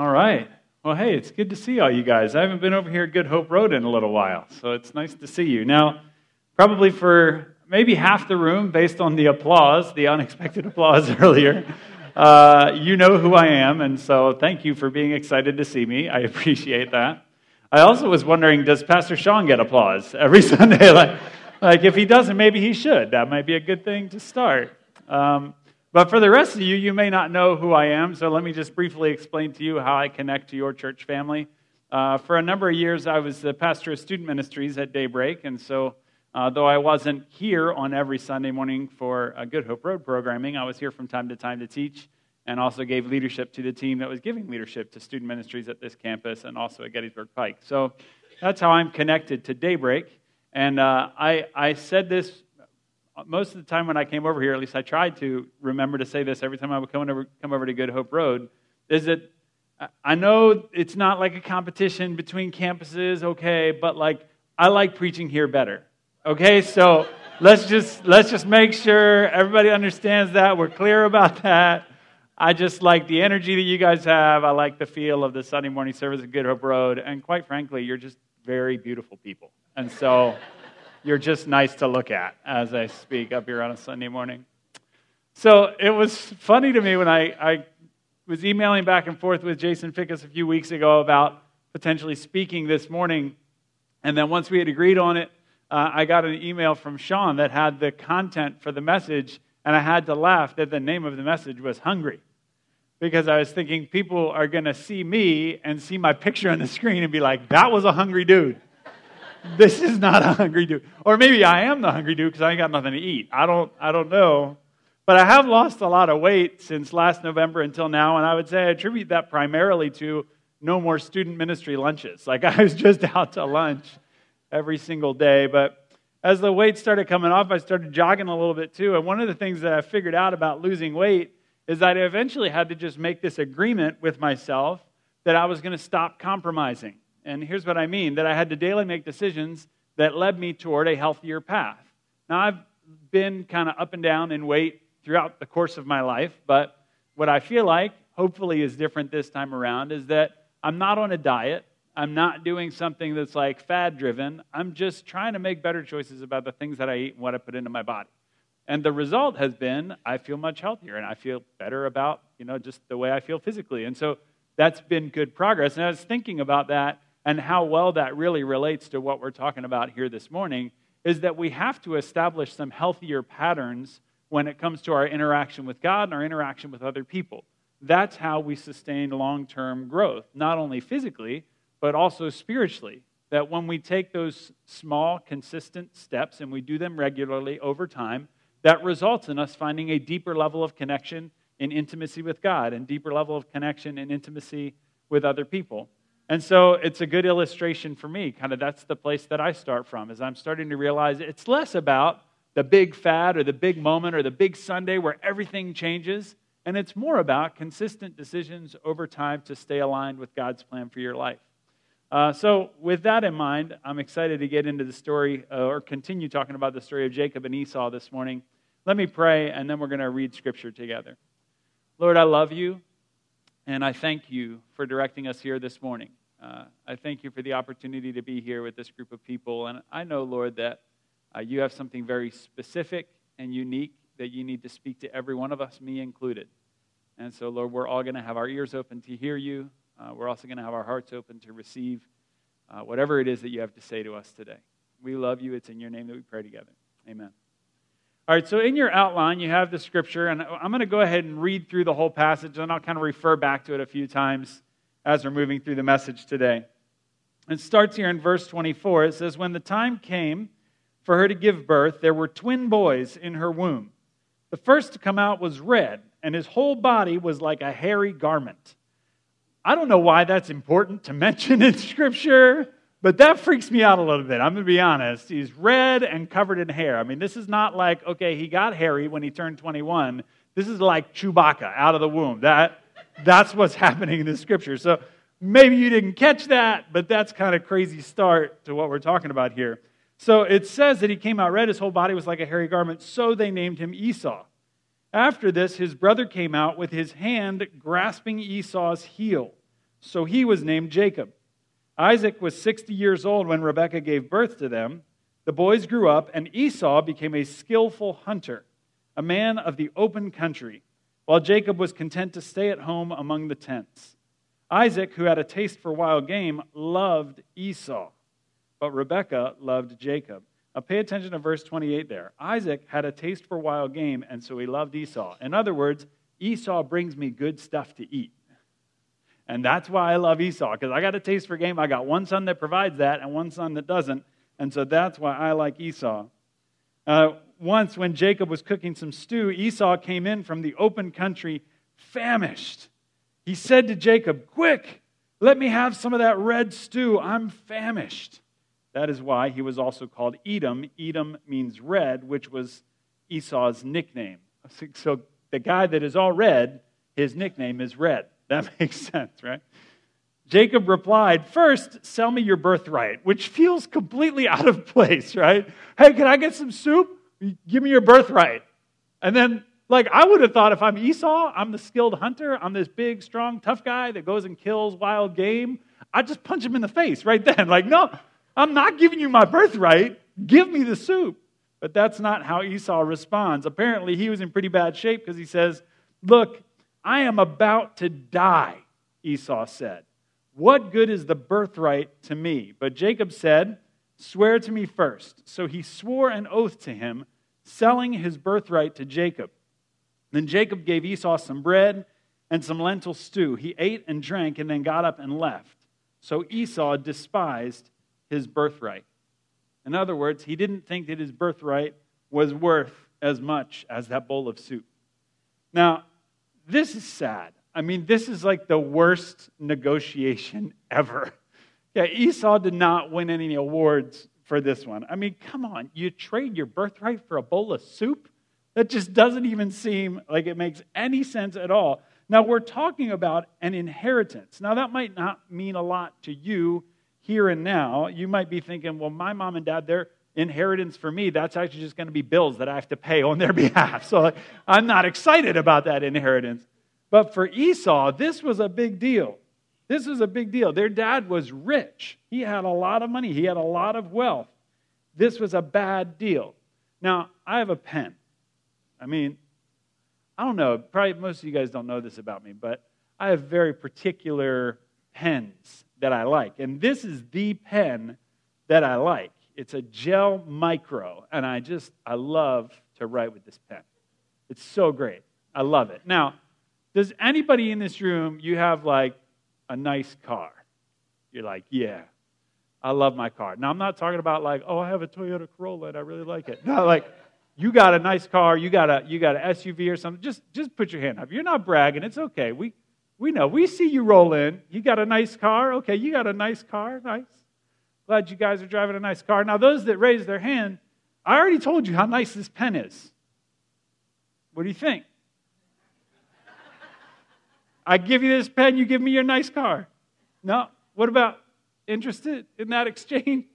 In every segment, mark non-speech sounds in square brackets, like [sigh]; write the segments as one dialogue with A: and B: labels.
A: All right. Well, hey, it's good to see all you guys. I haven't been over here at Good Hope Road in a little while, so it's nice to see you. Now, probably for maybe half the room, based on the applause, the unexpected [laughs] applause earlier, uh, you know who I am, and so thank you for being excited to see me. I appreciate that. I also was wondering, does Pastor Sean get applause every [laughs] Sunday? like, like, if he doesn't, maybe he should. That might be a good thing to start. Um, but for the rest of you, you may not know who I am, so let me just briefly explain to you how I connect to your church family. Uh, for a number of years, I was the pastor of student ministries at Daybreak, and so uh, though I wasn't here on every Sunday morning for a Good Hope Road programming, I was here from time to time to teach and also gave leadership to the team that was giving leadership to student ministries at this campus and also at Gettysburg Pike. So that's how I'm connected to Daybreak. And uh, I, I said this most of the time when I came over here, at least I tried to remember to say this every time I would come over, come over to Good Hope Road, is that I know it's not like a competition between campuses, okay, but like I like preaching here better. Okay, so let's just let's just make sure everybody understands that. We're clear about that. I just like the energy that you guys have. I like the feel of the Sunday morning service at Good Hope Road. And quite frankly, you're just very beautiful people. And so you're just nice to look at as I speak up here on a Sunday morning. So it was funny to me when I, I was emailing back and forth with Jason Fickus a few weeks ago about potentially speaking this morning. And then once we had agreed on it, uh, I got an email from Sean that had the content for the message, and I had to laugh that the name of the message was Hungry. Because I was thinking people are going to see me and see my picture on the screen and be like, that was a hungry dude this is not a hungry dude. Or maybe I am the hungry dude because I ain't got nothing to eat. I don't, I don't know. But I have lost a lot of weight since last November until now, and I would say I attribute that primarily to no more student ministry lunches. Like [laughs] I was just out to lunch every single day. But as the weight started coming off, I started jogging a little bit too. And one of the things that I figured out about losing weight is that I eventually had to just make this agreement with myself that I was going to stop compromising. And here's what I mean that I had to daily make decisions that led me toward a healthier path. Now, I've been kind of up and down in weight throughout the course of my life, but what I feel like, hopefully, is different this time around is that I'm not on a diet. I'm not doing something that's like fad driven. I'm just trying to make better choices about the things that I eat and what I put into my body. And the result has been I feel much healthier and I feel better about, you know, just the way I feel physically. And so that's been good progress. And I was thinking about that and how well that really relates to what we're talking about here this morning is that we have to establish some healthier patterns when it comes to our interaction with God and our interaction with other people. That's how we sustain long term growth, not only physically, but also spiritually. That when we take those small, consistent steps and we do them regularly over time, that results in us finding a deeper level of connection and intimacy with God and deeper level of connection and intimacy with other people. And so it's a good illustration for me. Kind of that's the place that I start from, is I'm starting to realize it's less about the big fad or the big moment or the big Sunday where everything changes, and it's more about consistent decisions over time to stay aligned with God's plan for your life. Uh, so, with that in mind, I'm excited to get into the story uh, or continue talking about the story of Jacob and Esau this morning. Let me pray, and then we're going to read scripture together. Lord, I love you, and I thank you for directing us here this morning. Uh, I thank you for the opportunity to be here with this group of people. And I know, Lord, that uh, you have something very specific and unique that you need to speak to every one of us, me included. And so, Lord, we're all going to have our ears open to hear you. Uh, we're also going to have our hearts open to receive uh, whatever it is that you have to say to us today. We love you. It's in your name that we pray together. Amen. All right, so in your outline, you have the scripture, and I'm going to go ahead and read through the whole passage, and I'll kind of refer back to it a few times as we're moving through the message today. It starts here in verse 24. It says, When the time came for her to give birth, there were twin boys in her womb. The first to come out was red, and his whole body was like a hairy garment. I don't know why that's important to [laughs] mention in Scripture, but that freaks me out a little bit. I'm going to be honest. He's red and covered in hair. I mean, this is not like, okay, he got hairy when he turned 21. This is like Chewbacca out of the womb. That that's what's [laughs] happening in the scripture. So maybe you didn't catch that, but that's kind of crazy start to what we're talking about here. So it says that he came out red, his whole body was like a hairy garment, so they named him Esau. After this, his brother came out with his hand grasping Esau's heel. So he was named Jacob. Isaac was 60 years old when Rebekah gave birth to them. The boys grew up, and Esau became a skillful hunter, a man of the open country, while Jacob was content to stay at home among the tents. Isaac, who had a taste for wild game, loved Esau, but Rebekah loved Jacob. Now pay attention to verse 28 there. Isaac had a taste for wild game, and so he loved Esau. In other words, Esau brings me good stuff to eat. And that's why I love Esau, because I got a taste for game. I got one son that provides that and one son that doesn't. And so that's why I like Esau. Uh, once, when Jacob was cooking some stew, Esau came in from the open country famished. He said to Jacob, Quick, let me have some of that red stew. I'm famished. That is why he was also called Edom. Edom means red, which was Esau's nickname. So the guy that is all red, his nickname is Red. That [laughs] makes sense, right? Jacob replied, First, sell me your birthright, which feels completely out of place, right? Hey, can I get some soup? Give me your birthright. And then, like, I would have thought if I'm Esau, I'm the skilled hunter, I'm this big, strong, tough guy that goes and kills wild game, I'd just punch him in the face right then. Like, no, I'm not giving you my birthright. Give me the soup. But that's not how Esau responds. Apparently, he was in pretty bad shape because he says, Look, I am about to die, Esau said. What good is the birthright to me? But Jacob said, Swear to me first. So he swore an oath to him, selling his birthright to Jacob. Then Jacob gave Esau some bread and some lentil stew. He ate and drank and then got up and left. So Esau despised his birthright. In other words, he didn't think that his birthright was worth as much as that bowl of soup. Now, this is sad. I mean, this is like the worst negotiation [laughs] ever. Yeah, Esau did not win any awards for this one. I mean, come on, you trade your birthright for a bowl of soup? That just doesn't even seem like it makes any sense at all. Now, we're talking about an inheritance. Now, that might not mean a lot to you here and now. You might be thinking, well, my mom and dad, their inheritance for me, that's actually just going to be bills that I have to pay on their [laughs] behalf. So I'm not excited about that inheritance. But for Esau, this was a big deal. This was a big deal. Their dad was rich, he had a lot of money, he had a lot of wealth. This was a bad deal. Now, I have a pen. I mean, I don't know, probably most of you guys don't know this about me, but I have very particular pens that I like. And this is the pen that I like. It's a gel micro, and I just, I love to write with this pen. It's so great. I love it. Now, does anybody in this room, you have like a nice car? You're like, yeah, I love my car. Now, I'm not talking about like, oh, I have a Toyota Corolla and I really like it. No, like, you got a nice car, you got a you got an SUV or something. Just just put your hand up. You're not bragging. It's okay. We we know. We see you roll in. You got a nice car. Okay, you got a nice car. Nice. Glad you guys are driving a nice car. Now, those that raise their hand, I already told you how nice this pen is. What do you think? I give you this pen, you give me your nice car. No? What about interested in that exchange?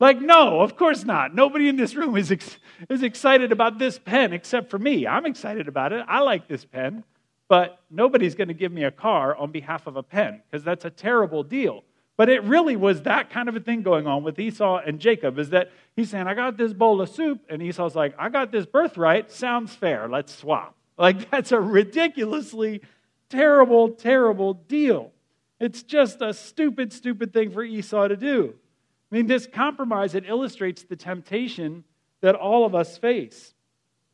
A: Like, no, of course not. Nobody in this room is, ex- is excited about this pen except for me. I'm excited about it. I like this pen. But nobody's going to give me a car on behalf of a pen because that's a terrible deal. But it really was that kind of a thing going on with Esau and Jacob is that he's saying, I got this bowl of soup. And Esau's like, I got this birthright. Sounds fair. Let's swap. Like, [laughs] that's a ridiculously terrible, terrible deal. It's just a stupid, stupid thing for Esau to do. I mean, this compromise, it illustrates the temptation that all of us face.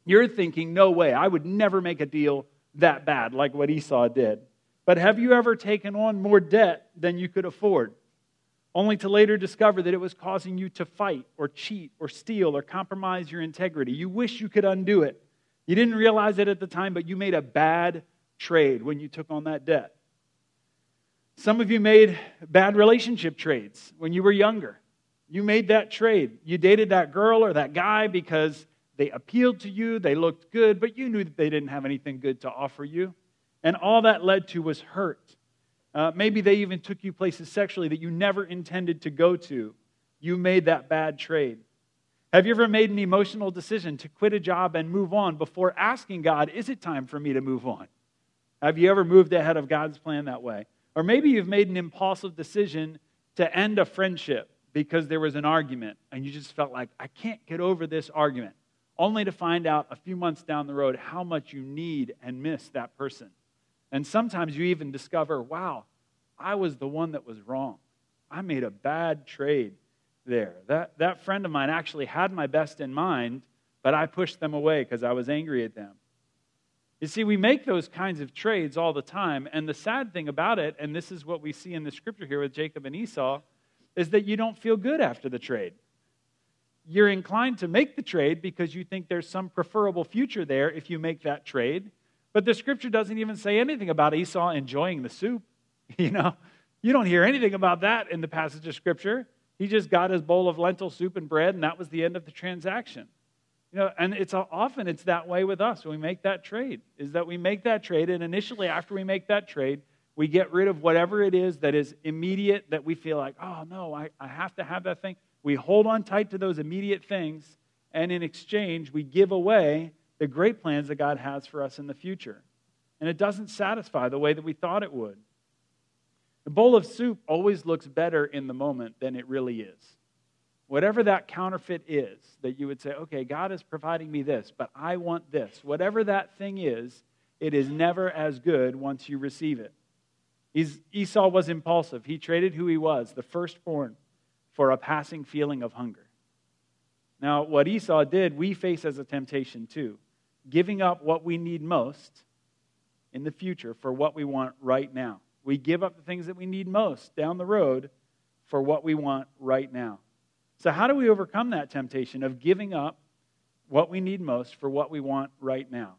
A: You're thinking, no way, I would never make a deal that bad like what Esau did. But have you ever taken on more debt than you could afford, only to later discover that it was causing you to fight or cheat or steal or compromise your integrity? You wish you could undo it. You didn't realize it at the time, but you made a bad trade when you took on that debt. Some of you made bad relationship trades when you were younger. You made that trade. You dated that girl or that guy because they appealed to you, they looked good, but you knew that they didn't have anything good to offer you. And all that led to was hurt. Uh, maybe they even took you places sexually that you never intended to go to. You made that bad trade. Have you ever made an emotional decision to quit a job and move on before asking God, is it time for me to move on? Have you ever moved ahead of God's plan that way? Or maybe you've made an impulsive decision to end a friendship because there was an argument and you just felt like, I can't get over this argument, only to find out a few months down the road how much you need and miss that person. And sometimes you even discover, wow, I was the one that was wrong. I made a bad trade there. That, that friend of mine actually had my best in mind, but I pushed them away because I was angry at them. You see, we make those kinds of trades all the time. And the sad thing about it, and this is what we see in the scripture here with Jacob and Esau, is that you don't feel good after the trade. You're inclined to make the trade because you think there's some preferable future there if you make that trade. But the scripture doesn't even say anything about Esau enjoying the soup. [laughs] You know, you don't hear anything about that in the passage of scripture. He just got his bowl of lentil soup and bread, and that was the end of the transaction. You know, and it's often it's that way with us when we make that trade. Is that we make that trade, and initially after we make that trade, we get rid of whatever it is that is immediate that we feel like, oh no, I, I have to have that thing. We hold on tight to those immediate things, and in exchange, we give away the great plans that God has for us in the future. And it doesn't satisfy the way that we thought it would. The bowl of soup always looks better in the moment than it really is. Whatever that counterfeit is, that you would say, okay, God is providing me this, but I want this. Whatever that thing is, it is never as good once you receive it. Esau was impulsive. He traded who he was, the firstborn, for a passing feeling of hunger. Now, what Esau did, we face as a temptation too. Giving up what we need most in the future for what we want right now. We give up the things that we need most down the road for what we want right now. So, how do we overcome that temptation of giving up what we need most for what we want right now?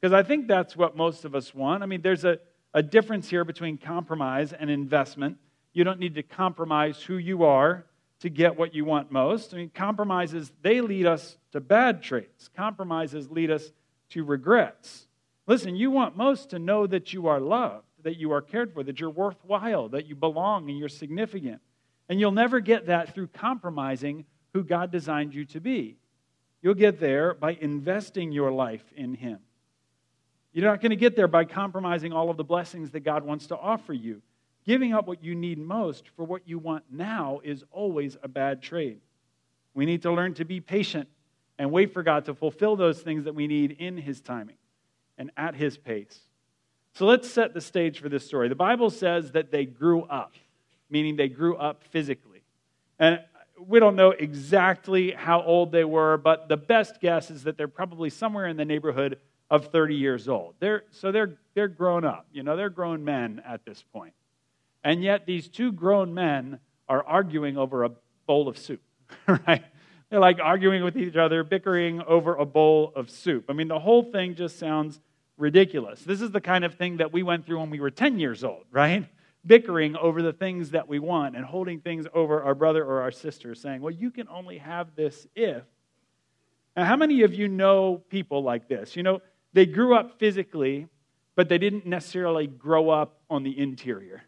A: Because I think that's what most of us want. I mean, there's a, a difference here between compromise and investment. You don't need to compromise who you are to get what you want most. I mean, compromises, they lead us to bad traits. Compromises lead us to regrets. Listen, you want most to know that you are loved, that you are cared for, that you're worthwhile, that you belong and you're significant. And you'll never get that through compromising who God designed you to be. You'll get there by investing your life in Him. You're not going to get there by compromising all of the blessings that God wants to offer you. Giving up what you need most for what you want now is always a bad trade. We need to learn to be patient and wait for God to fulfill those things that we need in His timing and at His pace. So let's set the stage for this story. The Bible says that they grew up meaning they grew up physically. And we don't know exactly how old they were, but the best guess is that they're probably somewhere in the neighborhood of 30 years old. They're, so they're, they're grown up. You know, they're grown men at this point. And yet these two grown men are arguing over a bowl of soup, [laughs] right? They're like arguing with each other, bickering over a bowl of soup. I mean, the whole thing just sounds ridiculous. This is the kind of thing that we went through when we were 10 years old, right? Bickering over the things that we want and holding things over our brother or our sister, saying, Well, you can only have this if. Now, how many of you know people like this? You know, they grew up physically, but they didn't necessarily grow up on the interior.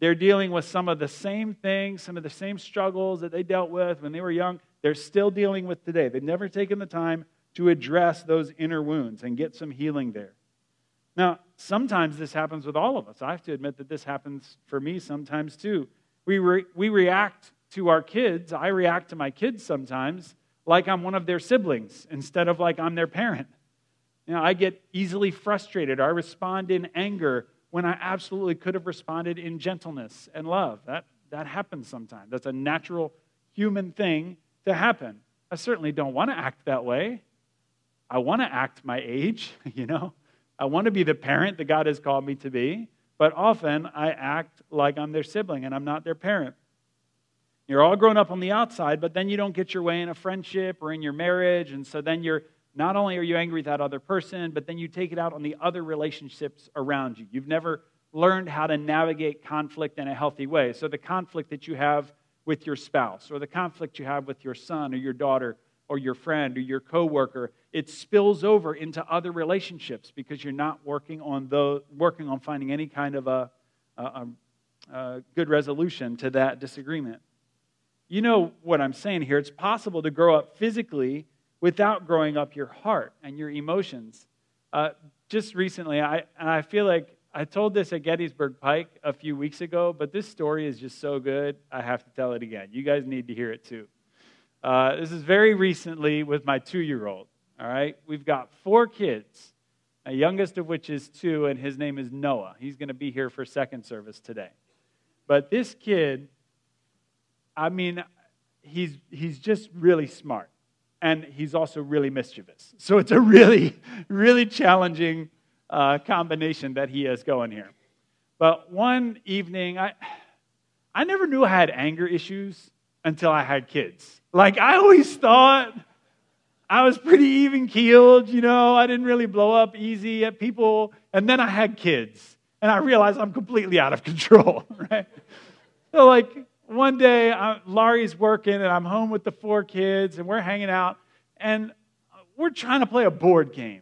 A: They're dealing with some of the same things, some of the same struggles that they dealt with when they were young. They're still dealing with today. They've never taken the time to address those inner wounds and get some healing there. Now, sometimes this happens with all of us. I have to admit that this happens for me sometimes too. We, re- we react to our kids, I react to my kids sometimes like I'm one of their siblings instead of like I'm their parent. You know, I get easily frustrated. I respond in anger when I absolutely could have responded in gentleness and love. That, that happens sometimes. That's a natural human thing to happen. I certainly don't want to act that way. I want to act my age, [laughs] you know. I want to be the parent that God has called me to be, but often I act like I'm their sibling and I'm not their parent. You're all grown up on the outside, but then you don't get your way in a friendship or in your marriage, and so then you're not only are you angry with that other person, but then you take it out on the other relationships around you. You've never learned how to navigate conflict in a healthy way. So the conflict that you have with your spouse, or the conflict you have with your son or your daughter, or your friend or your coworker, it spills over into other relationships because you're not working on the working on finding any kind of a, a, a good resolution to that disagreement. You know what I'm saying here. It's possible to grow up physically without growing up your heart and your emotions. Uh, just recently, I, and I feel like I told this at Gettysburg Pike a few weeks ago, but this story is just so good, I have to tell it again. You guys need to hear it too. Uh, this is very recently with my two year old. All right, we've got four kids, a youngest of which is two, and his name is Noah. He's going to be here for second service today. But this kid, I mean, he's, he's just really smart. And he's also really mischievous. So it's a really, really challenging uh, combination that he has going here. But one evening, I, I never knew I had anger issues until I had kids. Like, I always thought I was pretty even keeled, you know, I didn't really blow up easy at people. And then I had kids, and I realized I'm completely out of [laughs] control, right? So, like, one day, uh, I, Laurie's working, and I'm home with the four kids, and we're hanging out, and we're trying to play a board game,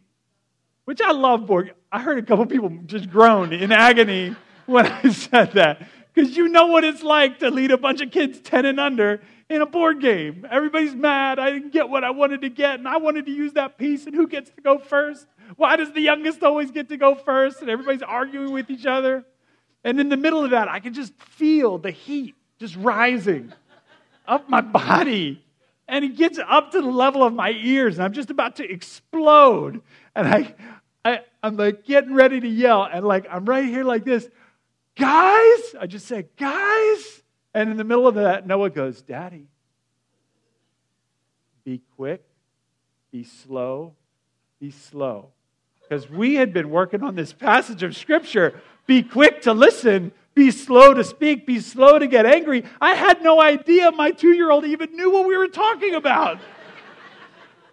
A: which I love board. I heard a couple people just groan in agony when I [laughs] said that, because you know what it's like to lead a bunch of kids 10 and under in a board game. Everybody's mad. I didn't get what I wanted to get, and I wanted to use that piece, and who gets to go first? Why does the youngest always get to go first? And everybody's arguing with each other. And in the middle of that, I can just feel the heat just rising up my body. And it gets up to the level of my ears, and I'm just about to explode. And I, I, I'm like getting ready to yell, and like I'm right here like this, guys. I just said, guys. And in the middle of that, Noah goes, Daddy, be quick, be slow, be slow. Because we had been working on this passage of Scripture be quick to listen, be slow to speak, be slow to get angry. I had no idea my two year old even knew what we were talking about.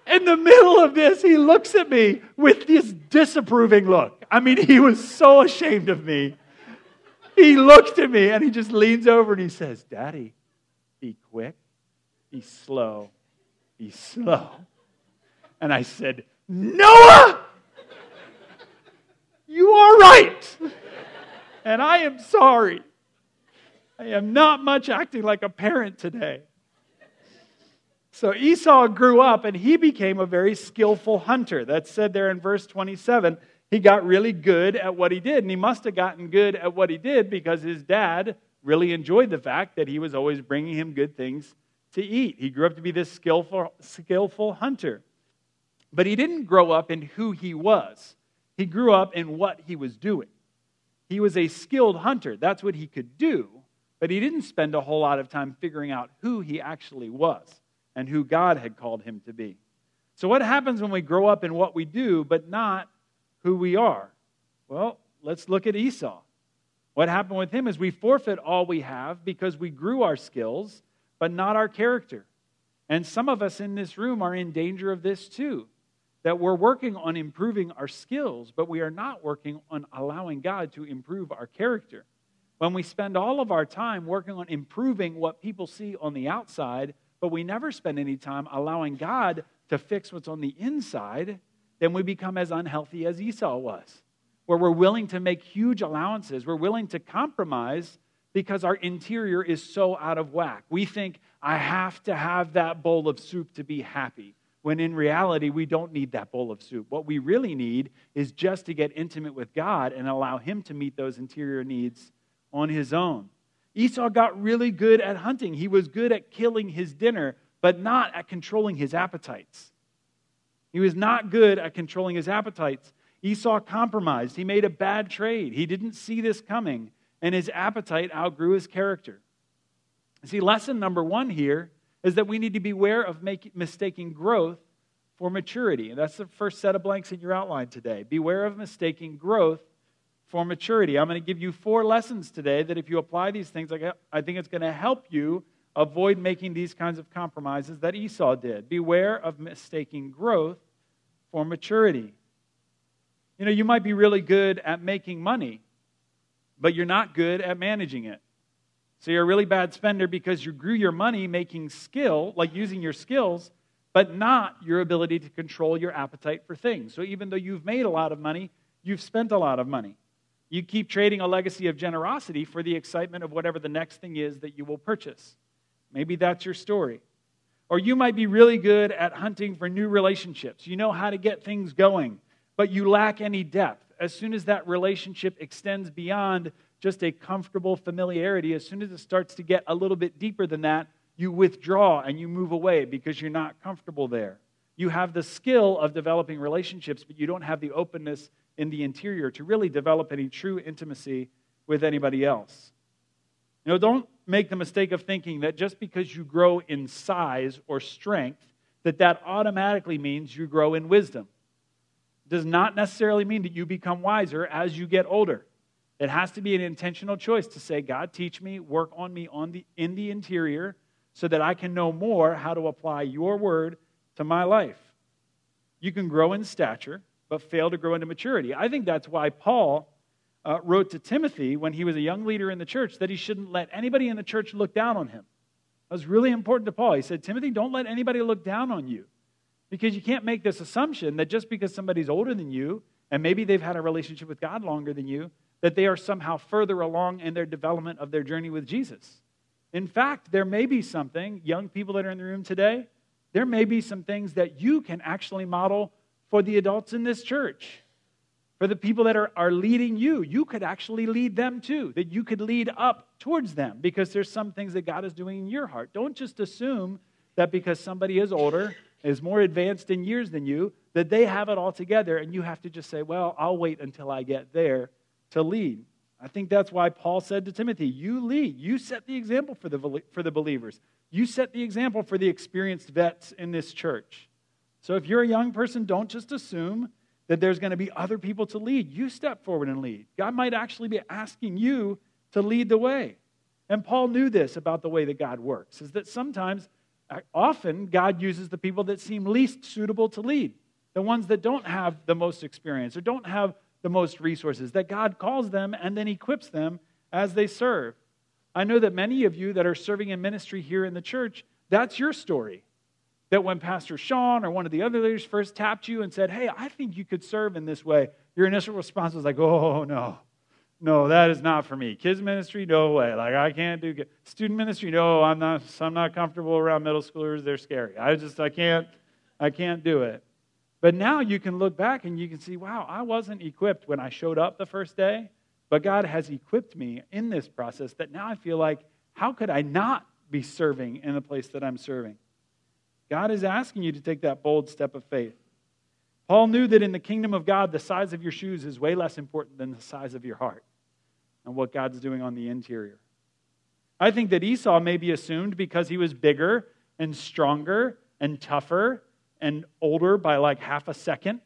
A: In the middle of this, he looks at me with this disapproving look. I mean, he was so ashamed of me. He looks at me and he just leans over and he says, Daddy, be quick, be slow, be slow. And I said, Noah, you are right and I am sorry. I am not much acting like a parent today. So Esau grew up and he became a very skillful hunter. That's said there in verse 27. He got really good at what he did, and he must have gotten good at what he did because his dad really enjoyed the fact that he was always bringing him good things to eat. He grew up to be this skillful, skillful hunter. But he didn't grow up in who he was, he grew up in what he was doing. He was a skilled hunter. That's what he could do. But he didn't spend a whole lot of time figuring out who he actually was and who God had called him to be. So, what happens when we grow up in what we do, but not who we are? Well, let's look at Esau. What happened with him is we forfeit all we have because we grew our skills, but not our character. And some of us in this room are in danger of this too that we're working on improving our skills, but we are not working on allowing God to improve our character. When we spend all of our time working on improving what people see on the outside, but we never spend any time allowing God to fix what's on the inside, then we become as unhealthy as Esau was, where we're willing to make huge allowances, we're willing to compromise because our interior is so out of whack. We think, I have to have that bowl of soup to be happy when in reality, we don't need that bowl of soup. What we really need is just to get intimate with God and allow Him to meet those interior needs on His own. Esau got really good at hunting. He was good at killing his dinner, but not at controlling his appetites. He was not good at controlling his appetites. Esau compromised. He made a bad trade. He didn't see this coming, and his appetite outgrew his character. See, lesson number one here is that we need to beware of make, mistaking growth for maturity. And that's the first set of blanks in your outline today. Beware of mistaking growth for maturity. I'm going to give you four lessons today that if you apply these things, I think it's going to help you avoid making these kinds of compromises that Esau did. Beware of mistaking growth for maturity. You know, you might be really good at making money, but you're not good at managing it. So you're a really bad spender because you grew your money making skill, like using your skills, but not your ability to control your appetite for things. So even though you've made a lot of money, you've spent a lot of money. You keep trading a legacy of generosity for the excitement of whatever the next thing is that you will purchase. Maybe that's your story. Or you might be really good at hunting for new relationships. You know how to get things going, but you lack any depth. As soon as that relationship extends beyond just a comfortable familiarity, as soon as it starts to get a little bit deeper than that, you withdraw and you move away because you're not comfortable there. You have the skill of developing relationships, but you don't have the openness in the interior to really develop any true intimacy with anybody else. You know, don't make the mistake of thinking that just because you grow in size or strength, that that automatically means you grow in wisdom. It does not necessarily mean that you become wiser as you get older. It has to be an intentional choice to say, God, teach me, work on me on the, in the interior so that I can know more how to apply your word to my life. You can grow in stature, but fail to grow into maturity. I think that's why Paul uh, wrote to Timothy when he was a young leader in the church that he shouldn't let anybody in the church look down on him. That was really important to Paul. He said, Timothy, don't let anybody look down on you. Because you can't make this assumption that just because somebody's older than you, and maybe they've had a relationship with God longer than you, that they are somehow further along in their development of their journey with Jesus. In fact, there may be something, young people that are in the room today, there may be some things that you can actually model for the adults in this church. For the people that are, are leading you, you could actually lead them too, that you could lead up towards them because there's some things that God is doing in your heart. Don't just assume that because somebody is older, is more advanced in years than you, that they have it all together and you have to just say, well, I'll wait until I get there to lead. I think that's why Paul said to Timothy, You lead. You set the example for the, for the believers. You set the example for the experienced vets in this church. So if you're a young person, don't just assume that there's going to be other people to lead. You step forward and lead. God might actually be asking you to lead the way. And Paul knew this about the way that God works, is that sometimes, uh, often, God uses the people that seem least suitable to lead, the ones that don't have the most experience or don't have the most resources, that God calls them and then equips them as they serve. I know that many of you that are serving in ministry here in the church, that's your story. That when Pastor Sean or one of the other leaders first tapped you and said, Hey, I think you could serve in this way, your initial response was like, Oh, no. No, that is not for me. Kids ministry, no way. Like I can't do student ministry. No, I'm not. I'm not comfortable around middle schoolers. They're scary. I just I can't. I can't do it. But now you can look back and you can see, wow, I wasn't equipped when I showed up the first day, but God has equipped me in this process that now I feel like, how could I not be serving in the place that I'm serving? God is asking you to take that bold step of faith. Paul knew that in the kingdom of God, the size of your shoes is way less important than the size of your heart and what God's doing on the interior. I think that Esau may be assumed because he was bigger and stronger and tougher and older by like half a second,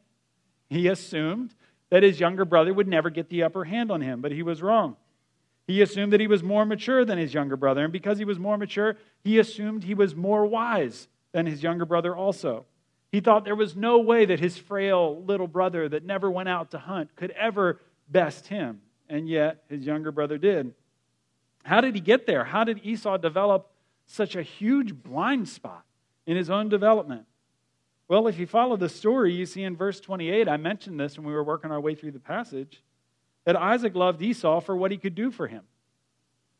A: he assumed that his younger brother would never get the upper hand on him, but he was wrong. He assumed that he was more mature than his younger brother, and because he was more mature, he assumed he was more wise than his younger brother also. He thought there was no way that his frail little brother that never went out to hunt could ever best him, and yet his younger brother did. How did he get there? How did Esau develop such a huge blind spot in his own development? Well, if you follow the story, you see in verse 28, I mentioned this when we were working our way through the passage, that Isaac loved Esau for what he could do for him.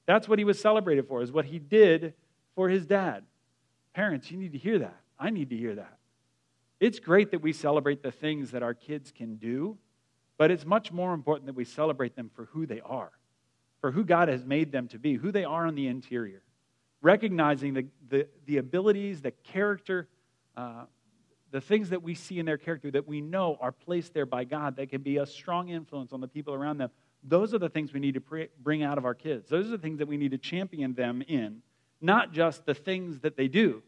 A: That's what he was celebrated for, is what he did for his dad. Parents, you need to hear that. I need to hear that. It's great that we celebrate the things that our kids can do, but it's much more important that we celebrate them for who they are, for who God has made them to be, who they are on the interior. Recognizing the, the, the abilities, the character, uh, the things that we see in their character that we know are placed there by God that can be a strong influence on the people around them, those are the things we need to bring out of our kids. Those are the things that we need to champion them in, not just the things that they do,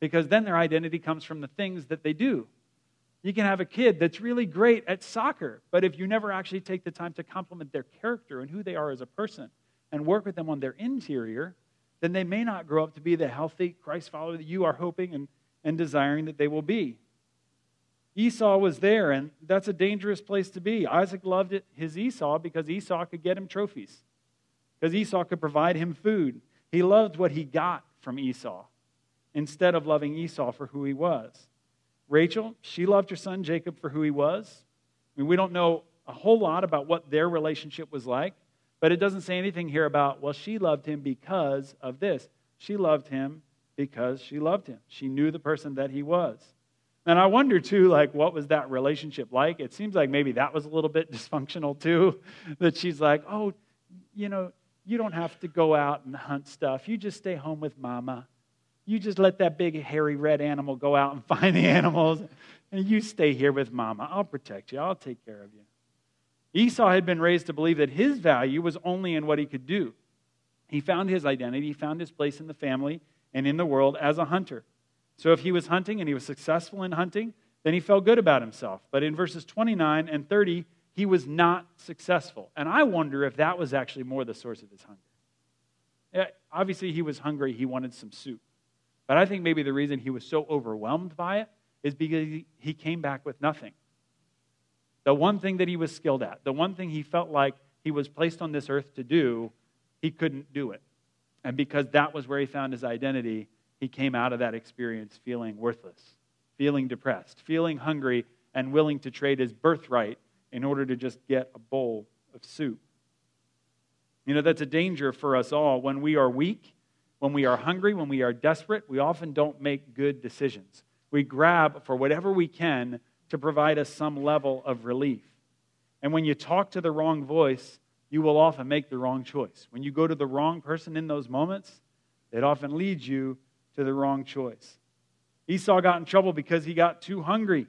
A: because then their identity comes from the things that they do. You can have a kid that's really great at soccer, but if you never actually take the time to compliment their character and who they are as a person and work with them on their interior, then they may not grow up to be the healthy Christ follower that you are hoping and and desiring that they will be. Esau was there, and that's a dangerous place to be. Isaac loved his Esau because Esau could get him trophies, because Esau could provide him food. He loved what he got from Esau instead of loving Esau for who he was. Rachel, she loved her son Jacob for who he was. I mean, we don't know a whole lot about what their relationship was like, but it doesn't say anything here about, well, she loved him because of this. She loved him because she loved him. She knew the person that he was. And I wonder too, like, what was that relationship like? It seems like maybe that was a little bit [laughs] dysfunctional too. That she's like, oh, you know, you don't have to go out and hunt stuff. You just stay home with mama. You just let that big, hairy, red animal go out and [laughs] find the animals, and you stay here with mama. I'll protect you, I'll take care of you. Esau had been raised to believe that his value was only in what he could do. He found his identity, he found his place in the family and in the world as a hunter. So if he was hunting and he was successful in hunting, then he felt good about himself. But in verses 29 and 30, he was not successful. And I wonder if that was actually more the source of his hunger. Yeah, obviously, he was hungry, he wanted some soup. But I think maybe the reason he was so overwhelmed by it is because he came back with nothing. The one thing that he was skilled at, the one thing he felt like he was placed on this earth to do, he couldn't do it. And because that was where he found his identity, he came out of that experience feeling worthless, feeling depressed, feeling hungry, and willing to trade his birthright in order to just get a bowl of soup. You know, that's a danger for us all. When we are weak, when we are hungry, when we are desperate, we often don't make good decisions. We grab for whatever we can to provide us some level of relief. And when you talk to the wrong voice, you will often make the wrong choice. When you go to the wrong person in those moments, it often leads you to the wrong choice. Esau got in trouble because he got too hungry.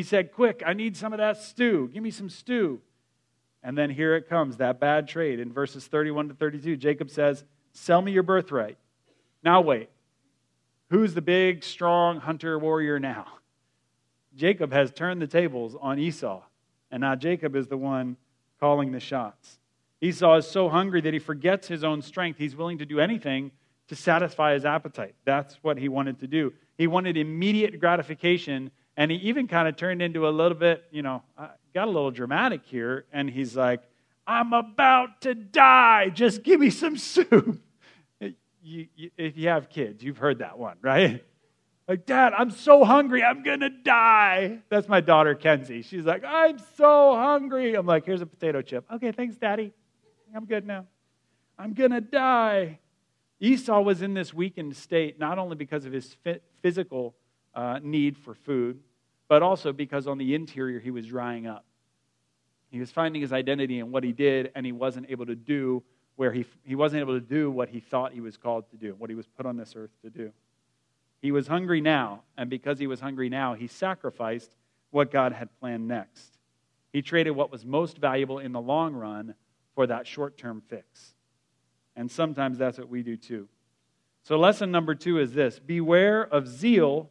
A: He said, Quick, I need some of that stew. Give me some stew. And then here it comes, that bad trade. In verses 31 to 32, Jacob says, Sell me your birthright. Now wait. Who's the big, strong hunter warrior now? Jacob has turned the tables on Esau, and now Jacob is the one calling the shots. Esau is so hungry that he forgets his own strength. He's willing to do anything to satisfy his appetite. That's what he wanted to do. He wanted immediate gratification, and he even kind of turned into a little bit, you know, got a little dramatic here, and he's like, I'm about to die. Just give me some soup. [laughs] You, you, if you have kids, you've heard that one, right? [laughs] Like, Dad, I'm so hungry, I'm gonna die. That's my daughter, Kenzie. She's like, I'm so hungry. I'm like, here's a potato chip. Okay, thanks, Daddy. I'm good now. I'm gonna die. Esau was in this weakened state not only because of his physical uh, need for food, but also because on the interior he was drying up. He was finding his identity in what he did, and he wasn't able to do where he, he wasn't able to do what he thought he was called to do, what he was put on this earth to do. He was hungry now, and because he was hungry now, he sacrificed what God had planned next. He traded what was most valuable in the long run for that short term fix. And sometimes that's what we do too. So, lesson number two is this beware of zeal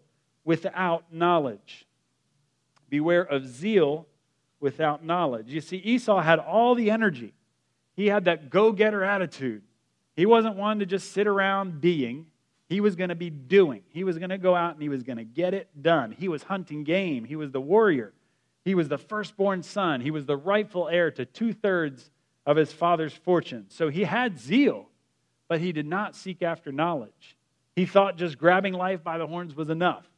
A: without knowledge. Beware of zeal without knowledge. You see, Esau had all the energy, he had that go getter attitude. He wasn't one to just sit around being. He was going to be doing. He was going to go out and he was going to get it done. He was hunting game. He was the warrior. He was the firstborn son. He was the rightful heir to two thirds of his father's fortune. So he had zeal, but he did not seek after knowledge. He thought just grabbing life by the horns was enough.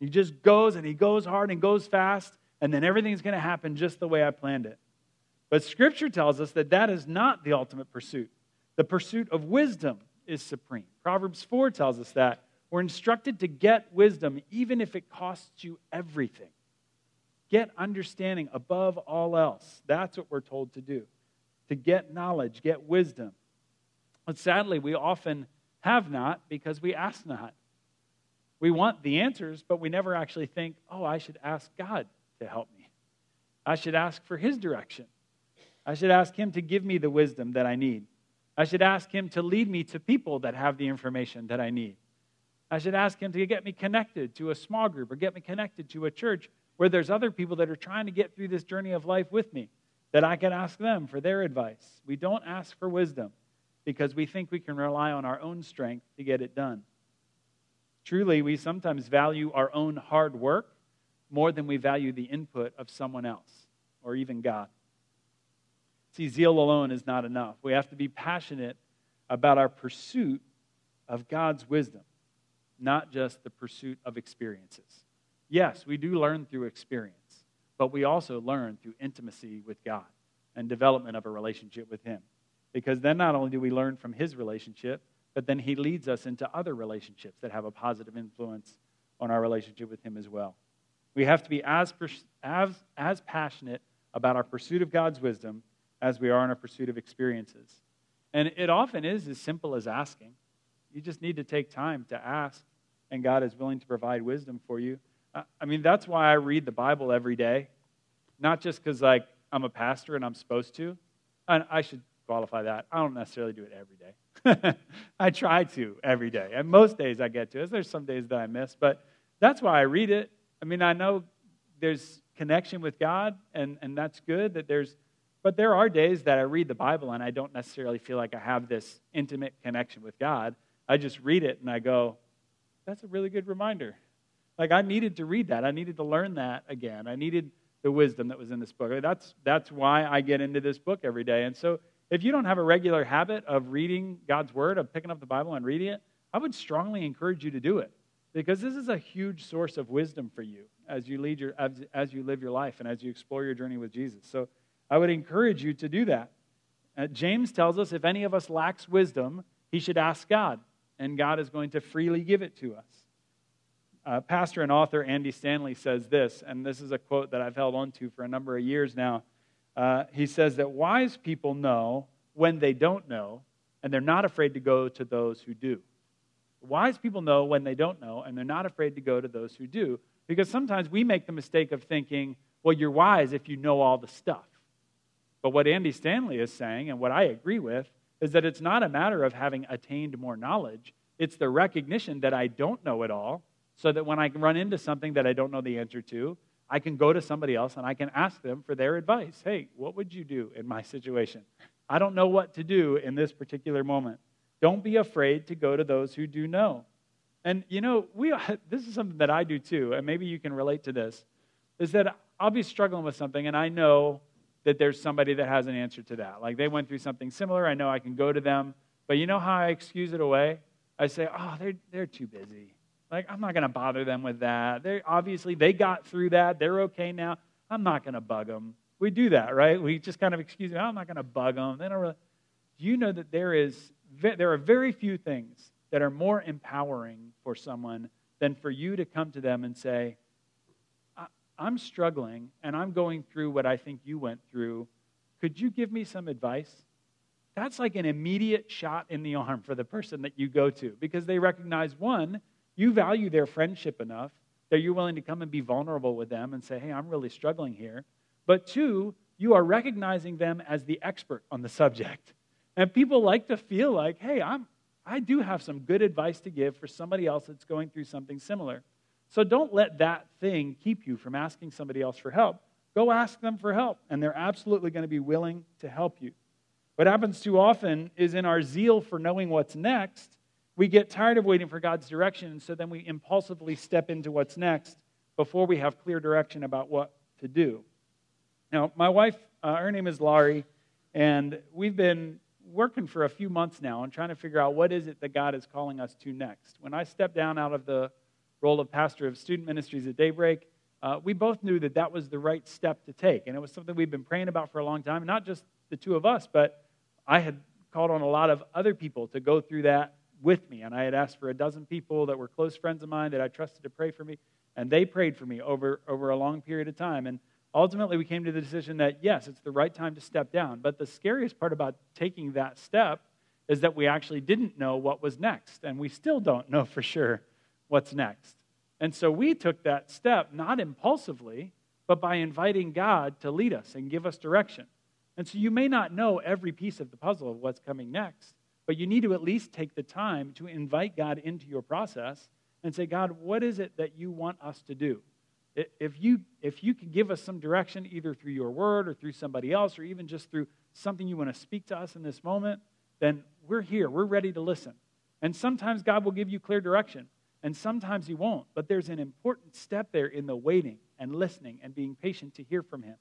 A: He just goes and he goes hard and goes fast, and then everything's going to happen just the way I planned it. But Scripture tells us that that is not the ultimate pursuit. The pursuit of wisdom is supreme. Proverbs 4 tells us that. We're instructed to get wisdom even if it costs you everything. Get understanding above all else. That's what we're told to do to get knowledge, get wisdom. But sadly, we often have not because we ask not. We want the answers, but we never actually think, oh, I should ask God to help me. I should ask for His direction. I should ask Him to give me the wisdom that I need. I should ask Him to lead me to people that have the information that I need. I should ask Him to get me connected to a small group or get me connected to a church where there's other people that are trying to get through this journey of life with me that I can ask them for their advice. We don't ask for wisdom because we think we can rely on our own strength to get it done. Truly, we sometimes value our own hard work more than we value the input of someone else or even God. See, zeal alone is not enough. We have to be passionate about our pursuit of God's wisdom, not just the pursuit of experiences. Yes, we do learn through experience but we also learn through intimacy with God and development of a relationship with Him. Because then not only do we learn from His relationship, but then He leads us into other relationships that have a positive influence on our relationship with Him as well. We have to be as, as, as passionate about our pursuit of God's wisdom as we are in our pursuit of experiences. And it often is as simple as asking. You just need to take time to ask, and God is willing to provide wisdom for you. I mean, that's why I read the Bible every day, not just because like I'm a pastor and I'm supposed to. And I should qualify that. I don't necessarily do it every day. [laughs] I try to every day, and most days I get to it. There's some days that I miss, but that's why I read it. I mean, I know there's connection with God, and, and that's good that there's, but there are days that I read the Bible and I don't necessarily feel like I have this intimate connection with God. I just read it and I go, that's a really good reminder. Like I needed to read that. I needed to learn that again. I needed the wisdom that was in this book. That's, that's why I get into this book every day. And so if you don't have a regular habit of reading God's word, of picking up the Bible and reading it, I would strongly encourage you to do it because this is a huge source of wisdom for you as you, lead your, as, as you live your life and as you explore your journey with Jesus. So I would encourage you to do that. Uh, James tells us if any of us lacks wisdom, he should ask God, and God is going to freely give it to us. Uh, pastor and author Andy Stanley says this, and this is a quote that I've held on to for a number of years now. Uh, he says that wise people know when they don't know, and they're not afraid to go to those who do. Wise people know when they don't know, and they're not afraid to go to those who do, because sometimes we make the mistake of thinking, well, you're wise if you know all the stuff. But what Andy Stanley is saying, and what I agree with, is that it's not a matter of having attained more knowledge. It's the recognition that I don't know it all, so that when I run into something that I don't know the answer to, I can go to somebody else and I can ask them for their advice. Hey, what would you do in my situation? I don't know what to do in this particular moment. Don't be afraid to go to those who do know. And you know, we [laughs] this is something that I do too, and maybe you can relate to this. Is that I'll be struggling with something and I know that there's somebody that has an answer to that. Like they went through something similar, I know I can go to them. But you know how I excuse it away? I say, "Oh, they're they're too busy. Like I'm not going to bother them with that. They obviously they got through that. They're okay now. I'm not going to bug them." We do that, right? We just kind of excuse them. I'm not going to bug them. They don't really. Do you know that there is there are very few things that are more empowering for someone than for you to come to them and say, I'm struggling and I'm going through what I think you went through. Could you give me some advice? That's like an immediate shot in the arm for the person that you go to because they recognize one, you value their friendship enough that you're willing to come and be vulnerable with them and say, hey, I'm really struggling here. But two, you are recognizing them as the expert on the subject. And people like to feel like, hey, I'm, I do have some good advice to give for somebody else that's going through something similar. So don't let that thing keep you from asking somebody else for help. Go ask them for help, and they're absolutely going to be willing to help you. What happens too often is in our zeal for knowing what's next, we get tired of waiting for God's direction, and so then we impulsively step into what's next before we have clear direction about what to do. Now, my wife, uh, her name is Laurie, and we've been working for a few months now and trying to figure out what is it that God is calling us to next. When I stepped down out of the role of pastor of student ministries at Daybreak, uh, we both knew that that was the right step to take. And it was something we've been praying about for a long time, not just the two of us, but I had called on a lot of other people to go through that with me. And I had asked for a dozen people that were close friends of mine that I trusted to pray for me, and they prayed for me over, over a long period of time. And ultimately, we came to the decision that yes, it's the right time to step down. But the scariest part about taking that step is that we actually didn't know what was next, and we still don't know for sure what's next. And so we took that step not impulsively, but by inviting God to lead us and give us direction. And so you may not know every piece of the puzzle of what's coming next, but you need to at least take the time to invite God into your process and say, God, what is it that you want us to do? If you, if you can give us some direction, either through your word or through somebody else, or even just through something you want to speak to us in this moment, then we're here. We're ready to listen. And sometimes God will give you clear direction, and sometimes He won't. But there's an important step there in the waiting and listening and being patient to hear from Him.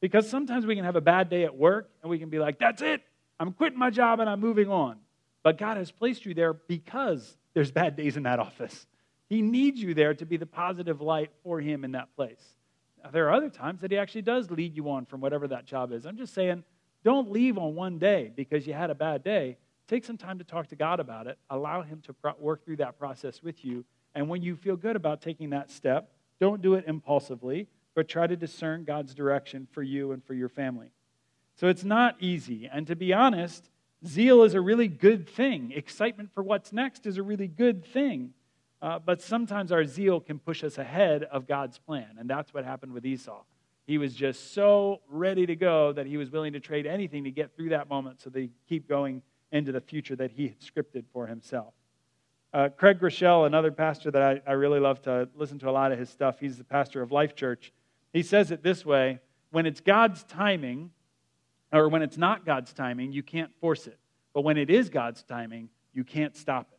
A: Because sometimes we can have a bad day at work and we can be like, that's it. I'm quitting my job and I'm moving on. But God has placed you there because there's bad days in that office. He needs you there to be the positive light for Him in that place. Now, there are other times that He actually does lead you on from whatever that job is. I'm just saying, don't leave on one day because you had a bad day. Take some time to talk to God about it. Allow Him to pro- work through that process with you. And when you feel good about taking that step, Don't do it impulsively, but try to discern God's direction for you and for your family. So it's not easy. And to be honest, zeal is a really good thing. Excitement for what's next is a really good thing. Uh, but sometimes our zeal can push us ahead of God's plan. And that's what happened with Esau. He was just so ready to go that he was willing to trade anything to get through that moment so they keep going into the future that he had scripted for himself. Uh, Craig Groeschel, another pastor that I, I really love to listen to a lot of his stuff, he's the pastor of Life Church. He says it this way when it's God's timing, or when it's not God's timing, you can't force it. But when it is God's timing, you can't stop it.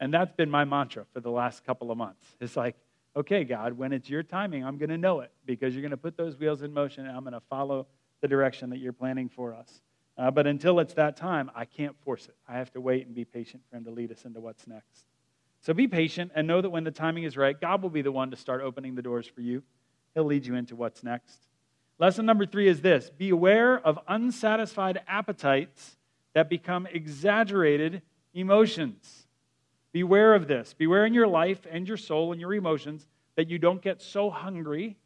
A: And that's been my mantra for the last couple of months. It's like, okay, God, when it's your timing, I'm going to know it because you're going to put those wheels in motion and I'm going to follow the direction that you're planning for us. Uh, but until it's that time, I can't force it. I have to wait and be patient for Him to lead us into what's next. So be patient and know that when the timing is right, God will be the one to start opening the doors for you. He'll lead you into what's next. Lesson number three is this beware of unsatisfied appetites that become exaggerated emotions. Beware of this. Beware in your life and your soul and your emotions that you don't get so hungry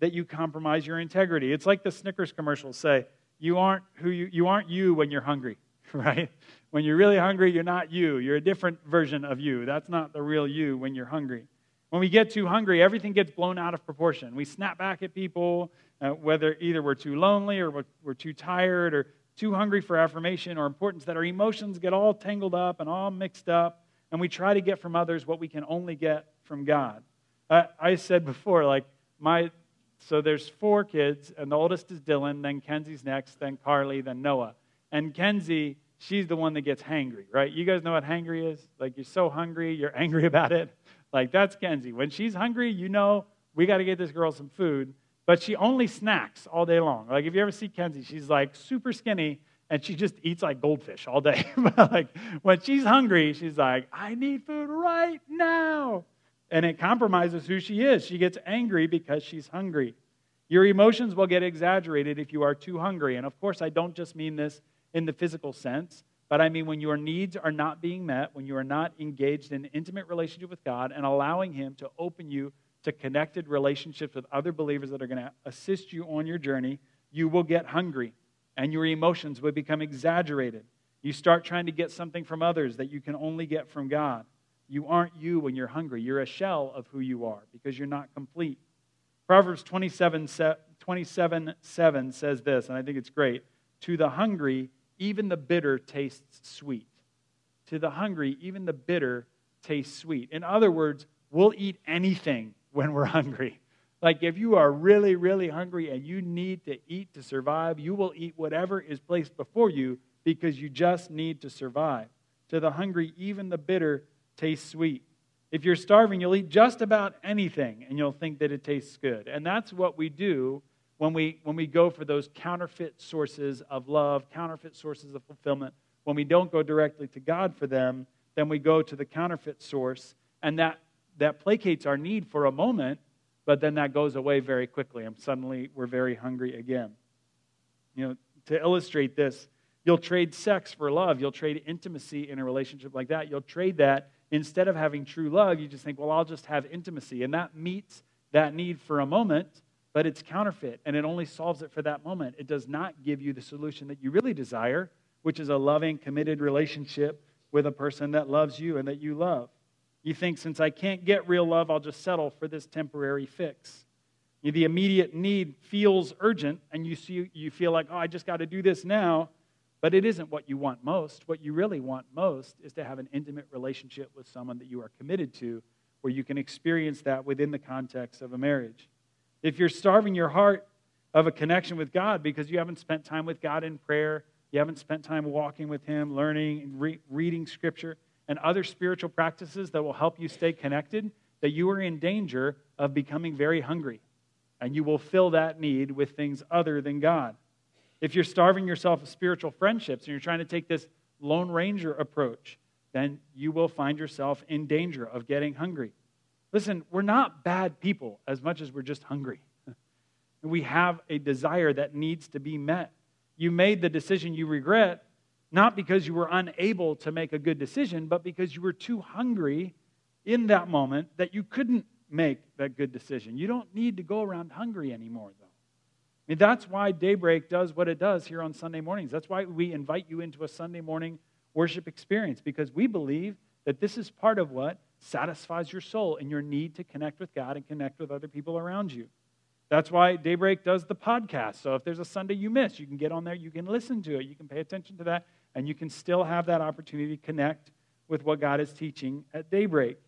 A: that you compromise your integrity. It's like the Snickers commercials say, you aren't who you, you aren't you when you're hungry, [laughs] right? When you're really hungry, you're not you. You're a different version of you. That's not the real you when you're hungry. When we get too hungry, everything gets blown out of proportion. We snap back at people, uh, whether either we're too lonely or we're, we're too tired or too hungry for affirmation or importance, that our emotions get all tangled up and all mixed up, and we try to get from others what we can only get from God. Uh, I said before, like, my, so there's four kids, and the oldest is Dylan, then Kenzie's next, then Carly, then Noah. And Kenzie, she's the one that gets hangry, right? You guys know what hangry is? Like, you're so hungry, you're [laughs] angry about it. Like, that's Kenzie. When she's hungry, you know, we got to get this girl some food. But she only snacks all day long. Like, if you ever see Kenzie, she's like super skinny and she just eats like goldfish all day. [laughs] But like, when she's hungry, she's like, I need food right now. And it compromises who she is. She gets angry because she's hungry. Your emotions will get exaggerated if you are too hungry. And of course, I don't just mean this in the physical sense. But I mean, when your needs are not being met, when you are not engaged in an intimate relationship with God and allowing Him to open you to connected relationships with other believers that are going to assist you on your journey, you will get hungry and your emotions will become exaggerated. You start trying to get something from others that you can only get from God. You aren't you when you're hungry. You're a shell of who you are because you're not complete. Proverbs 27, 27 7 says this, and I think it's great. To the hungry, even the bitter tastes sweet. To the hungry, even the bitter tastes sweet. In other words, we'll eat anything when we're hungry. Like if you are really, really hungry and you need to eat to survive, you will eat whatever is placed before you because you just need to survive. To the hungry, even the bitter tastes sweet. If you're starving, you'll eat just about anything and you'll think that it tastes good. And that's what we do when we, when we go for those counterfeit sources of love, counterfeit sources of fulfillment, when we don't go directly to God for them, then we go to the counterfeit source, and that, that placates our need for a moment, but then that goes away very quickly, and suddenly we're very hungry again. You know, to illustrate this, you'll trade sex for love, you'll trade intimacy in a relationship like that, you'll trade that. Instead of having true love, you just think, well, I'll just have intimacy, and that meets that need for a moment but it's counterfeit and it only solves it for that moment. It does not give you the solution that you really desire, which is a loving, committed relationship with a person that loves you and that you love. You think, since I can't get real love, I'll just settle for this temporary fix. The immediate need feels urgent, and you, see, you feel like, oh, I just got to do this now. But it isn't what you want most. What you really want most is to have an intimate relationship with someone that you are committed to, where you can experience that within the context of a marriage. If you're starving your heart of a connection with God because you haven't spent time with God in prayer, you haven't spent time walking with Him, learning, re- reading Scripture, and other spiritual practices that will help you stay connected, that you are in danger of becoming very hungry. And you will fill that need with things other than God. If you're starving yourself of spiritual friendships and you're trying to take this Lone Ranger approach, then you will find yourself in danger of getting hungry. Listen, we're not bad people as much as we're just hungry. [laughs] we have a desire that needs to be met. You made the decision you regret not because you were unable to make a good decision, but because you were too hungry in that moment that you couldn't make that good decision. You don't need to go around hungry anymore, though. I mean, that's why Daybreak does what it does here on Sunday mornings. That's why we invite you into a Sunday morning worship experience, because we believe that this is part of what satisfies your soul and your need to connect with God and connect with other people around you. That's why Daybreak does the podcast. So if there's a Sunday you miss, you can get on there, you can listen to it, you can pay attention to that, and you can still have that opportunity to connect with what God is teaching at Daybreak.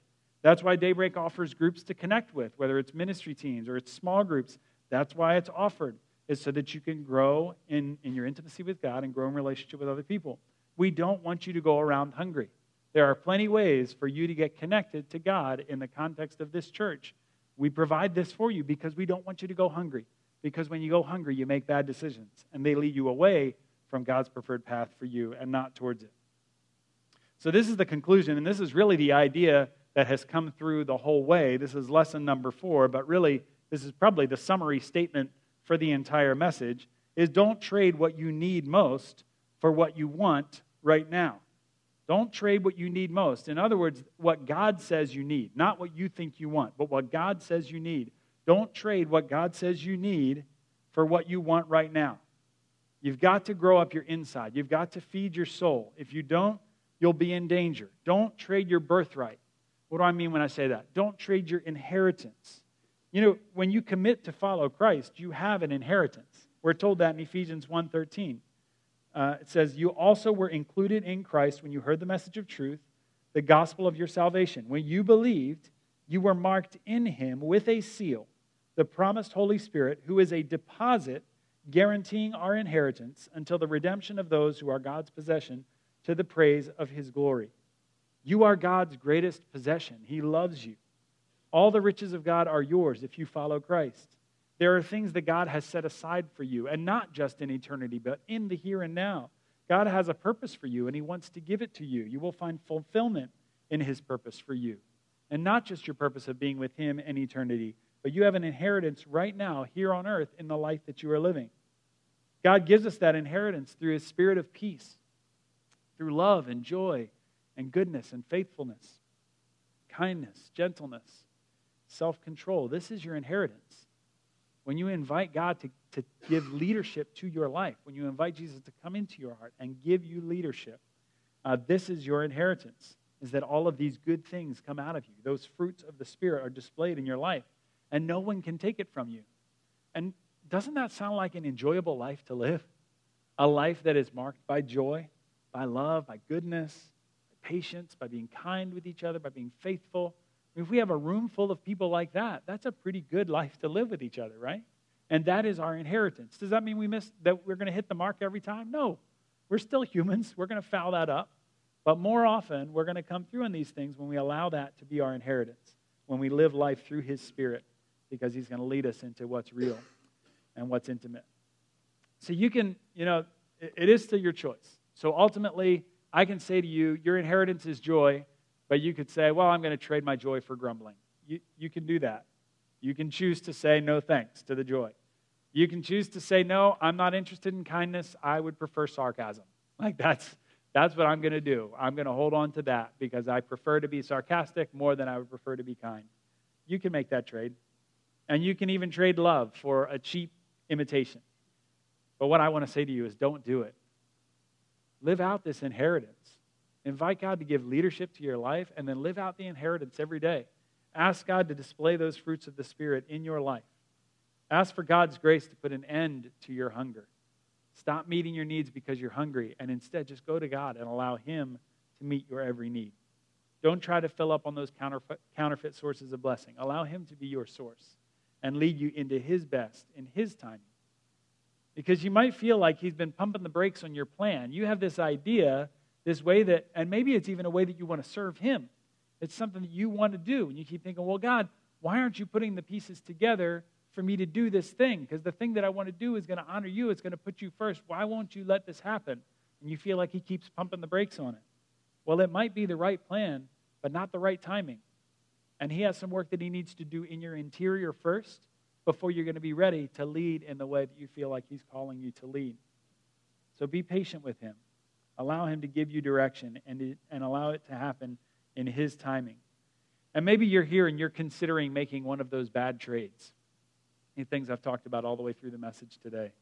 A: That's why Daybreak offers groups to connect with, whether it's ministry teams or it's small groups. That's why it's offered, is so that you can grow in, in your intimacy with God and grow in relationship with other people. We don't want you to go around hungry. There are plenty ways for you to get connected to God in the context of this church. We provide this for you because we don't want you to go hungry. Because when you go hungry, you make bad decisions, and they lead you away from God's preferred path for you and not towards it. So, this is the conclusion, and this is really the idea that has come through the whole way. This is lesson number four, but really, this is probably the summary statement for the entire message is don't trade what you need most for what you want right now. Don't trade what you need most. In other words, what God says you need, not what you think you want, but what God says you need. Don't trade what God says you need for what you want right now. You've got to grow up your inside. You've got to feed your soul. If you don't, you'll be in danger. Don't trade your birthright. What do I mean when I say that? Don't trade your inheritance. You know, when you commit to follow Christ, you have an inheritance. We're told that in Ephesians 1:13 uh, it says, You also were included in Christ when you heard the message of truth, the gospel of your salvation. When you believed, you were marked in him with a seal, the promised Holy Spirit, who is a deposit guaranteeing our inheritance until the redemption of those who are God's possession to the praise of his glory. You are God's greatest possession. He loves you. All the riches of God are yours if you follow Christ. There are things that God has set aside for you, and not just in eternity, but in the here and now. God has a purpose for you, and He wants to give it to you. You will find fulfillment in His purpose for you. And not just your purpose of being with Him in eternity, but you have an inheritance right now here on earth in the life that you are living. God gives us that inheritance through His spirit of peace, through love and joy and goodness and faithfulness, kindness, gentleness, self control. This is your inheritance when you invite God to, to give leadership to your life, when you invite Jesus to come into your heart and give you leadership, uh, this is your inheritance, is that all of these good things come out of you. Those fruits of the Spirit are displayed in your life, and no one can take it from you. And doesn't that sound like an enjoyable life to live? A life that is marked by joy, by love, by goodness, by patience, by being kind with each other, by being faithful, if we have a room full of people like that, that's a pretty good life to live with each other, right? And that is our inheritance. Does that mean we miss that we're going to hit the mark every time? No. We're still humans. We're going to foul that up. But more often, we're going to come through in these things when we allow that to be our inheritance, when we live life through His Spirit, because He's going to lead us into what's real and what's intimate. So you can, you know, it is still your choice. So ultimately, I can say to you, your inheritance is joy, but you could say, well, I'm going to trade my joy for grumbling. You, you can do that. You can choose to say no thanks to the joy. You can choose to say, no, I'm not interested in kindness. I would prefer sarcasm. Like that's, that's what I'm going to do. I'm going to hold on to that because I prefer to be sarcastic more than I would prefer to be kind. You can make that trade. And you can even trade love for a cheap imitation. But what I want to say to you is don't do it. Live out this inheritance. Invite God to give leadership to your life and then live out the inheritance every day. Ask God to display those fruits of the Spirit in your life. Ask for God's grace to put an end to your hunger. Stop meeting your needs because you're hungry and instead just go to God and allow Him to meet your every need. Don't try to fill up on those counterfeit, sources of blessing. Allow Him to be your source and lead you into His best in His timing. Because you might feel like He's been pumping the brakes on your plan. You have this idea this way that, and maybe it's even a way that you want to serve Him. It's something that you want to do. And you keep thinking, well, God, why aren't you putting the pieces together for me to do this thing? Because the thing that I want to do is going to honor you, it's going to put you first. Why won't you let this happen? And you feel like He keeps pumping the brakes on it. Well, it might be the right plan, but not the right timing. And He has some work that He needs to do in your interior first before you're going to be ready to lead in the way that you feel like He's calling you to lead. So be patient with Him. Allow Him to give you direction and, and allow it to happen in His timing. And maybe you're here and you're considering making one of those bad trades. Any things I've talked about all the way through the message today.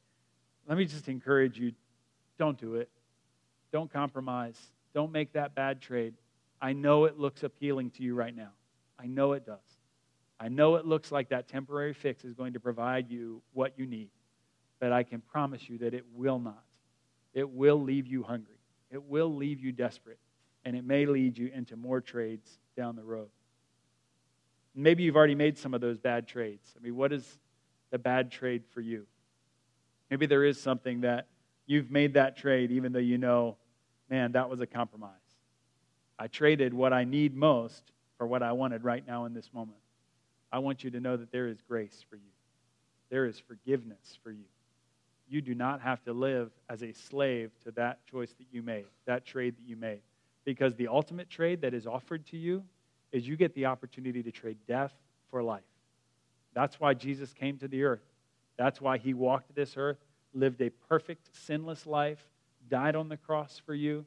A: Let me just encourage you don't do it. Don't compromise. Don't make that bad trade. I know it looks appealing to you right now. I know it does. I know it looks like that temporary fix is going to provide you what you need, but I can promise you that it will not. It will leave you hungry, it will leave you desperate, and it may lead you into more trades down the road. Maybe you've already made some of those bad trades. I mean, what is the bad trade for you? Maybe there is something that you've made that trade even though you know, man, that was a compromise. I traded what I need most for what I wanted right now in this moment. I want you to know that there is grace for you, there is forgiveness for you. You do not have to live as a slave to that choice that you made, that trade that you made. Because the ultimate trade that is offered to you is you get the opportunity to trade death for life. That's why Jesus came to the earth. That's why he walked this earth, lived a perfect, sinless life, died on the cross for you,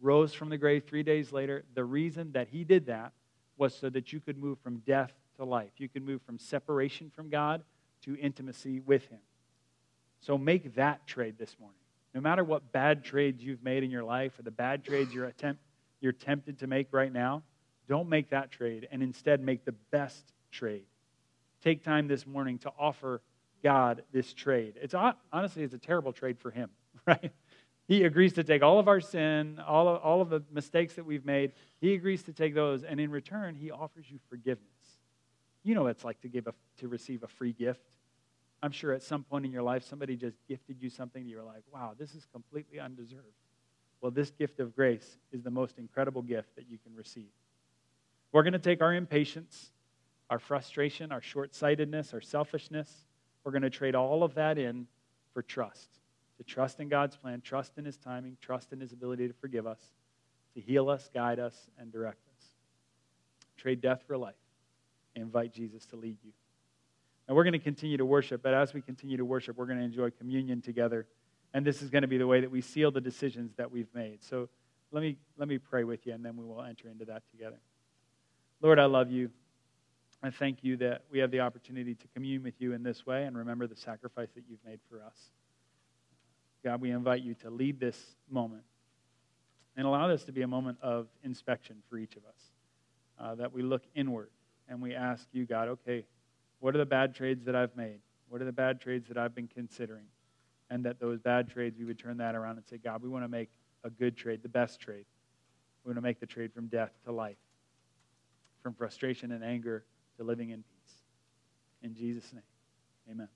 A: rose from the grave three days later. The reason that he did that was so that you could move from death to life. You could move from separation from God to intimacy with him. So make that trade this morning. No matter what bad trades you've made in your life or the bad trades you're, attempt, you're tempted to make right now, don't make that trade and instead make the best trade. Take time this morning to offer God this trade. It's honestly it's a terrible trade for him, [laughs] right? He agrees to take all of our sin, all of, all of the mistakes that we've made. He agrees to take those, and in return, he offers you forgiveness. You know what it's like to give a, to receive a free gift. I'm sure at some point in your life, somebody just gifted you something. That you're like, wow, this is completely undeserved. Well, this gift of grace is the most incredible gift that you can receive. We're going to take our impatience, our frustration, our short sightedness, our selfishness, we're going to trade all of that in for trust. To trust in God's plan, trust in His timing, trust in His ability to forgive us, to heal us, guide us, and direct us. Trade death for life. Invite Jesus to lead you. Now, we're going to continue to worship, but as we continue to worship, we're going to enjoy communion together. And this is going to be the way that we seal the decisions that we've made. So let me, let me pray with you, and then we will enter into that together. Lord, I love you. I thank you that we have the opportunity to commune with you in this way and remember the sacrifice that you've made for us. God, we invite you to lead this moment and allow this to be a moment of inspection for each of us, uh, that we look inward and we ask you, God, okay, what are the bad trades that I've made? What are the bad trades that I've been considering? And that those bad trades, we would turn that around and say, God, we want to make a good trade, the best trade. We want to make the trade from death to life, from frustration and anger to living in peace. In Jesus' name, amen.